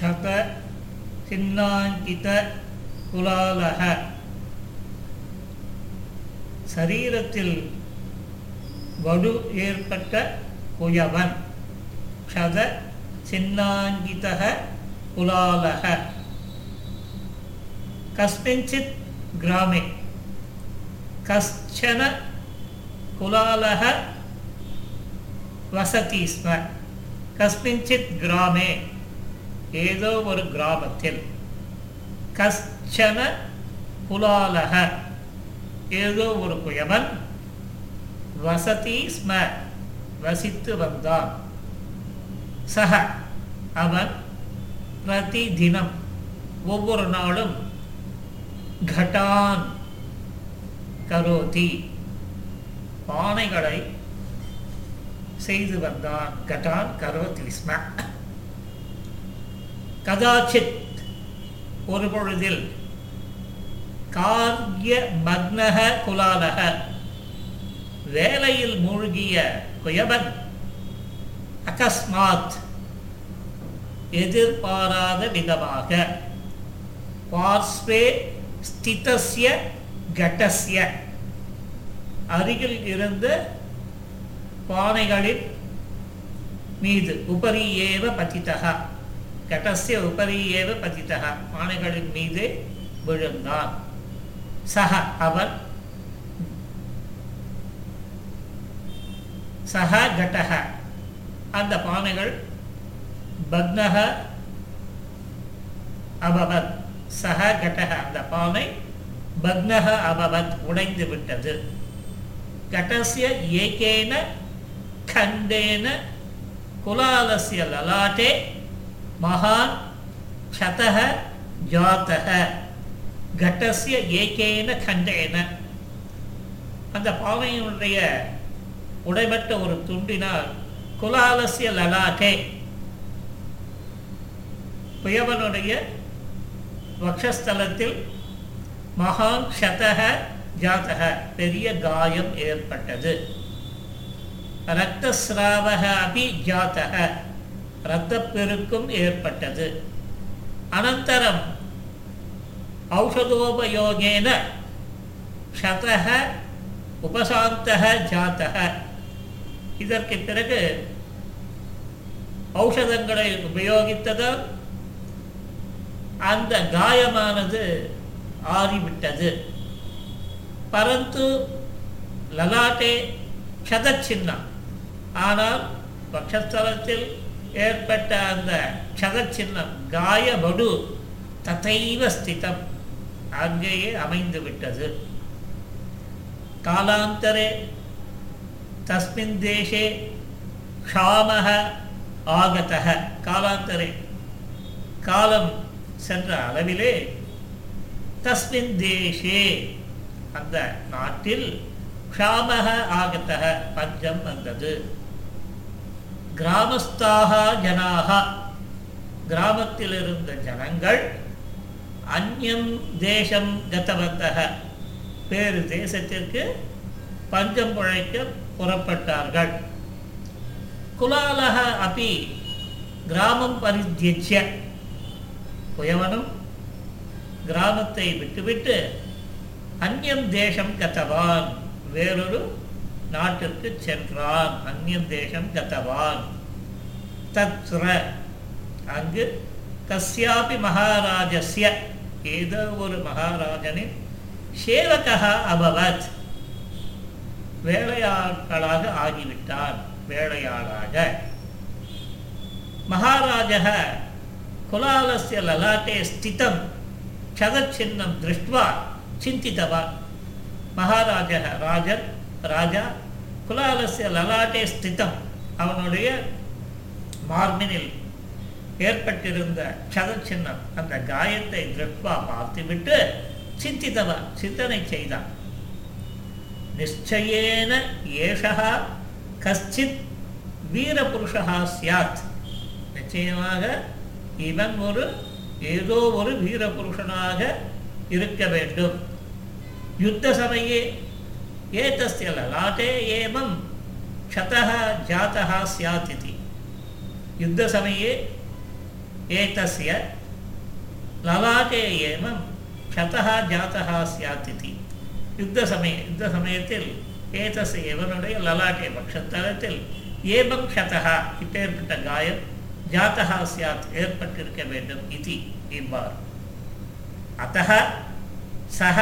ஷப சின்னாங்கித குலாலக. சரீரத்தில் வடு ஏற்பட்ட குயவன். ஷத சின்னாங்கிதக குலாலக. கஸ்மிஞ்சித் கிராமே. கஷ்டன குலாலக வசதி ஸ்ம. கஸ்மிஞ்சித் கிராமே. ஏதோ ஒரு கிராமத்தில். கஷ்டன புலாலக ஏதோ ஒரு குயவன் வசதி ஸ்ம. வசித்து வந்தான். சக. அவன் பிரதி தினம் ஒவ்வொரு நாளும் கட்டான். கரோதி. பானைகளை செய்து வந்தான். கட்டான் கரோதி ஸ்ம. கதாச்சித் ஒரு பொழுதில் கார்ய மக்னக குலாலக வேலையில் மூழ்கிய குயவன் அகஸ்மாத் எதிர்பாராத விதமாக பார்ஸ்வே ஸ்திதஸ்ய கடஸ்ய அருகில் இருந்த பானைகளின் மீது உபரி ஏவ பதித்தக கடசிய உபரி ஏவ பதித்தக பானைகளின் மீது விழுந்தான். சக அவர் சக கடக அந்த பானைகள் பக்னக அபவத். சக கடக அந்த பானை பக்னக அபவத் உடைந்து விட்டது. கடசிய ஏகேன கண்டேன குலாலசிய லலாட்டே மகான் சதக ஜாத்தக கட்டசிய ஏகேன கண்டேன. அந்த பாவையினுடைய உடைபட்ட ஒரு துண்டினால் குலாலசிய லலாட்டே புயவனுடைய வக்ஷஸ்தலத்தில் மகான் சதக ஜாத்தக பெரிய காயம் ஏற்பட்டது. ரத்தஸ்ராவக அபி ஜாத்தக இரத்தப்பெருக்கும் ஏற்பட்டது. அனந்தரம் ஔஷதோபயோகேன ஷதக உபசாந்தக ஜாத்தக இதற்கு பிறகு ஔஷதங்களை உபயோகித்ததால் அந்த காயமானது ஆறிவிட்டது. பரந்து லலாட்டே க்ஷதச்சின்னம். ஆனால் பக்ஷஸ்தலத்தில் ஏற்பட்ட அந்த க்ஷதச்சின்னம் காயபடு ததைவ ஸ்திதம் அங்கேயே அமைந்து விட்டது. காலாந்தரே தஸ்மின் தேசே க்ஷாமக ஆகதக காலாந்தரே காலம் சென்ற அளவிலே தஸ்மின் தேசே அந்த நாட்டில் க்ஷாமக ஆகத்தக பஞ்சம் வந்தது. கிராமஸ்தாக ஜனாக கிராமத்தில் இருந்த ஜனங்கள் அந்யம் தேசம் கத்தவந்தக வேறு தேசத்திற்கு பஞ்சம் பிழைக்க புறப்பட்டார்கள். குலாலக அப்பி கிராமம் பரித்தியஜ்ய புயவனும் கிராமத்தை விட்டுவிட்டு அந்யம் தேசம் கத்தவான் வேறொரு நாட்டிற்கு சென்றான். அந்நியம் தேசம் கத்தவான். தத்ர அங்கு கஸ்யாபி மகாராஜஸ்ய. ஏதோ ஒரு மகாராஜனின் சேவகா அபவத். வேலையாட்களாக ஆகிவிட்டான். வேலையாளாக. மகாராஜக குலாலஸ்ய லலாட்டே ஸ்திதம். க்ஷகச்சின்னம் திருஷ்டுவா சிந்தித்தவான். மகாராஜக ராஜன் ராஜா குலாலசிய லலாட்டே ஸ்திதம். அவனுடைய மார்பினில் ஏற்பட்டிருந்த க்ஷதச்சின்னம் அந்த காயத்தை திருப்பா பார்த்துவிட்டு சிந்தித்தவன் சிந்தனை செய்தான். நிச்சயேன ஏஷா கஷ்டித் வீரபுருஷா சியாத் நிச்சயமாக இவன் ஒரு ஏதோ ஒரு வீரபுருஷனாக இருக்க வேண்டும். யுத்த சபையே ஏதஸ்ய லலாட்டே ஏமம் க்ஷதः ஜாத்தः स्यात् इति யுத்த சமயே एतस्य ललाटे एव क्षतः जातः स्यात् इति யுத்தசமய யுத்த சமயத்தில் ஏதஸ் இவனுடைய லலாட்டே பட்சத்தலத்தில் ஏபம் க்ஷதா இப்பேற்பட்ட காயம் ஜாத்தா சியாத் ஏற்பட்டிருக்க வேண்டும் இது இவ்வாறு அத்தः சக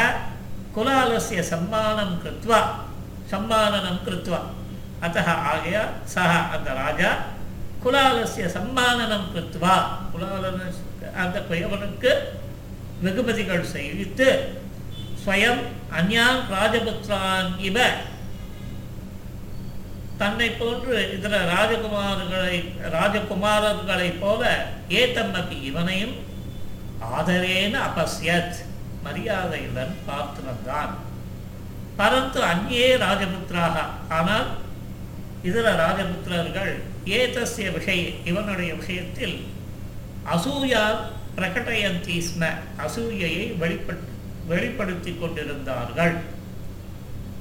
కులాలస్య సమ్మానం కృత్వా సమ్మాననం కృత్వా అత ఆయ సహ అంత రాజా குலாலசிய சம்மானனம் கிருத்வா. குலாலன அந்த குயவனுக்கு வெகுமதிகள் செய்வித்து ஸ்வயம் அந்யான் ராஜபுத்ரான் இவ தன்னை போன்று இதர ராஜகுமார்களை ராஜகுமாரர்களைப் போல ஏ தம்மக்கு இவனையும் ஆதரேன அபஸ்யத். மரியாதையுடன் பார்த்து வந்தான் பரந்து அந்நியே ராஜபுத்திராக ஆனால் இதர ராஜபுத்திரர்கள் ஏதஸ்ய விஷய இவனுடைய விஷயத்தில் அசூயா பிரகடயந்தி ஸ்ம அசூயையை வெளிப்பட்டு வெளிப்படுத்தி கொண்டிருந்தார்கள்.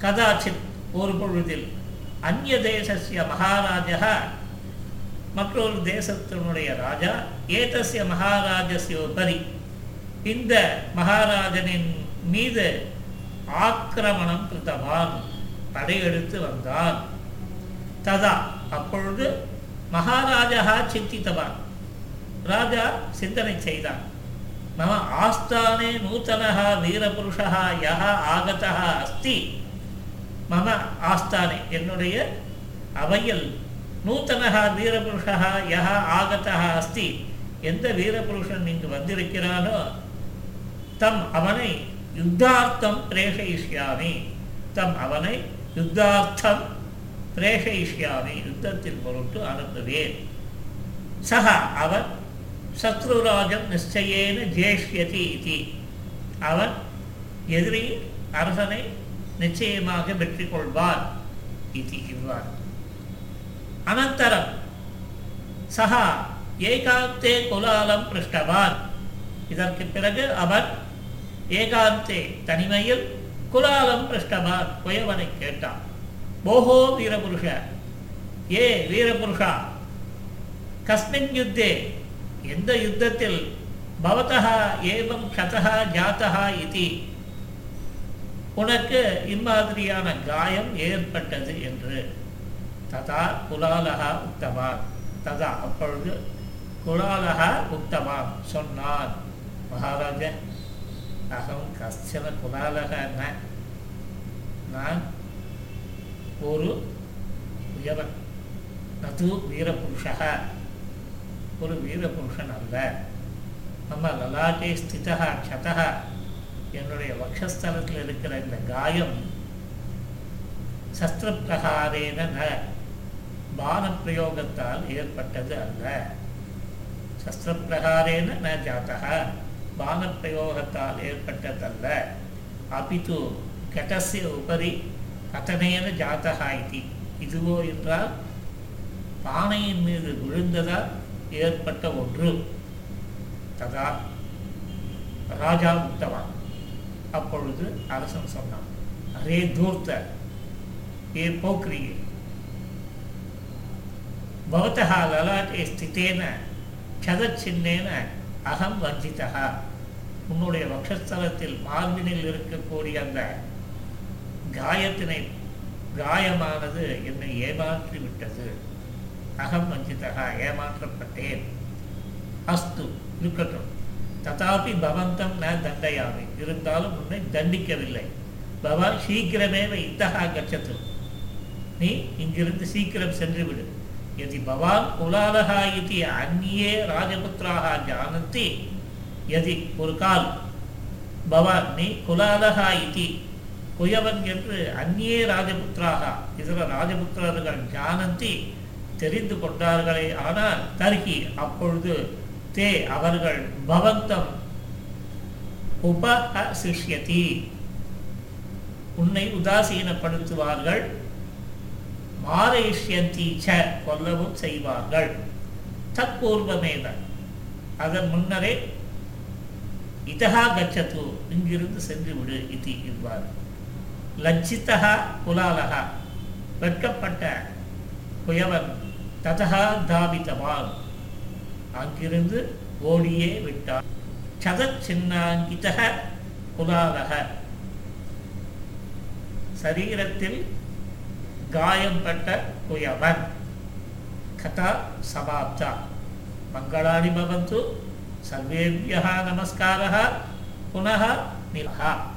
கதாச்சித் ஒரு பொழுதில் அந்நிய தேசஸ்ய மகாராஜா மற்றொரு தேசத்தினுடைய ராஜா ஏதஸ்ய மகாராஜஸ்ய உபரி இந்த மகாராஜனின் மீது ஆக்கிரமணம் கிருத்தவான் படையெடுத்து வந்தான் ததா அப்பொழுது மகாராஜா சிந்தித்தவான். ராஜா சிந்தனை செய்தான். மம ஆஸ்தானே நூத்தனः வீரபுருஷः யः ஆகதः அஸ்தி. மம ஆஸ்தானே என்னுடைய அவையில் நூத்தனः வீரபுருஷः யः ஆகதः அஸ்தி. எந்த வீரபுருஷன் இங்கு வந்திருக்கிறானோ தம் அவனை யுத்தார்த்தம் பிரேஷயிஷ்யாமி தம் அவனை யுத்தார்த்தம் பிரேஷயிஷ்யாமி யுத்தத்தின் பொருட்டு அனுப்புவேன். சக அவன் சத்ருராஜம் நிச்சயேன ஜேஷ்யதி இது அவன் எதிரி அரசனை நிச்சயமாக வெற்றி கொள்வான் இது இவ்வாறு. அனந்தரம் சகா ஏகாந்தே குலாலம் பிருஷ்டவான். இதற்கு பிறகு அவன் ஏகாந்தே தனிமையில் குலாலம் பிருஷ்டவான் குயவனை கேட்டான். போஹோ வீரபுருஷ. ஏ வீரபுருஷா கஸ்மின் யுத்தே எந்த யுத்தத்தில் பவதா ஏவம் க்ஷதः ஜாத்தः இது? உனக்கு இம்மாதிரியான காயம் ஏற்பட்டது என்று. ததா குலாலகா உத்தமான். ததா அப்பொழுது குலாலகா உத்தமான் சொன்னான். மகாராஜன் அகம் கஷ்டன குலாலக நான் ஒரு உயவன். நது வீரபுருஷா ஒரு வீரபுருஷன் அல்ல. நம்ம லலாட்டே ஸ்திதா க்ஷதா என்னுடைய வக்ஷஸ்தலத்தில் இருக்கிற இந்த காயம் சஸ்திரப்பிரகாரேன ந. பானப்பிரயோகத்தால் ஏற்பட்டது அல்ல. சஸ்திரப்பிரகாரேன ந ஜாத்தா பானப்பிரயோகத்தால் ஏற்பட்டதல்ல. அபித்து கடசிய உபரி பதனேன ஜாத்தா இது இதுவோ என்றால் பானையின் மீது விழுந்ததால் ஏற்பட்ட ஒன்று. ததா ராஜா உத்தவான் அப்பொழுது அரசன் சொன்னான் அரே தூர்த்த ஏ போக்ரியே பவத்தகா லலாட்டே ஸ்திதேன சதச்சின்னேன அகம் வஞ்சிதா உன்னுடைய வக்ஷஸ்தலத்தில் மார்பினில் இருக்கக்கூடிய அந்த காயத்தினை காயமானது என்னை ஏமாற்றி விட்டது அகம் வஞ்சிதகா ஏமாற்றப்பட்டேன். அஸ்து இருக்கட்டும். ததாபி பவந்தம் ந தண்டையாமி. இருந்தாலும் உன்னை தண்டிக்கவில்லை. பவான் சீக்கிரமே இத்தகா கச்சத்து. நீ இங்கிருந்து சீக்கிரம் சென்றுவிடு. எதி பவான் குலாலகா இது அந்நியே ராஜபுத்திராக ஜானந்தி. யதி ஒரு கால். பவான் நீ குலாலகா இதி. குயவன் என்று அந்நியே ராஜபுத்திராக இதர ராஜபுத்திரர்கள் ஜானந்தி தெரிந்து கொண்டார்களே. ஆனால் தர்கி அப்பொழுது தே அவர்கள் பவந்தம் உபசிஷ்யதி உன்னை உதாசீனப்படுத்துவார்கள் மாரயிஷ்யந்தி ச கொல்லவும் செய்வார்கள். தற்பூர்வமேத அதன் முன்னரே இதா கச்சத்து இங்கிருந்து சென்று விடு இது இவ்வாறு லஜ்ஜித்தகா குலாலகா வெட்கப்பட்ட குயவன் ததா தாபித்தவான் அங்கிருந்து ஓடியே விட்டான் சதத் சின்னாங்கிதக குலாலக. சரீரத்தில் காயம்பட்ட குயவன். கதா சமாப்தா மங்களானி பவந்து सर्वेभ्यः नमस्कारः। पुनः मिलः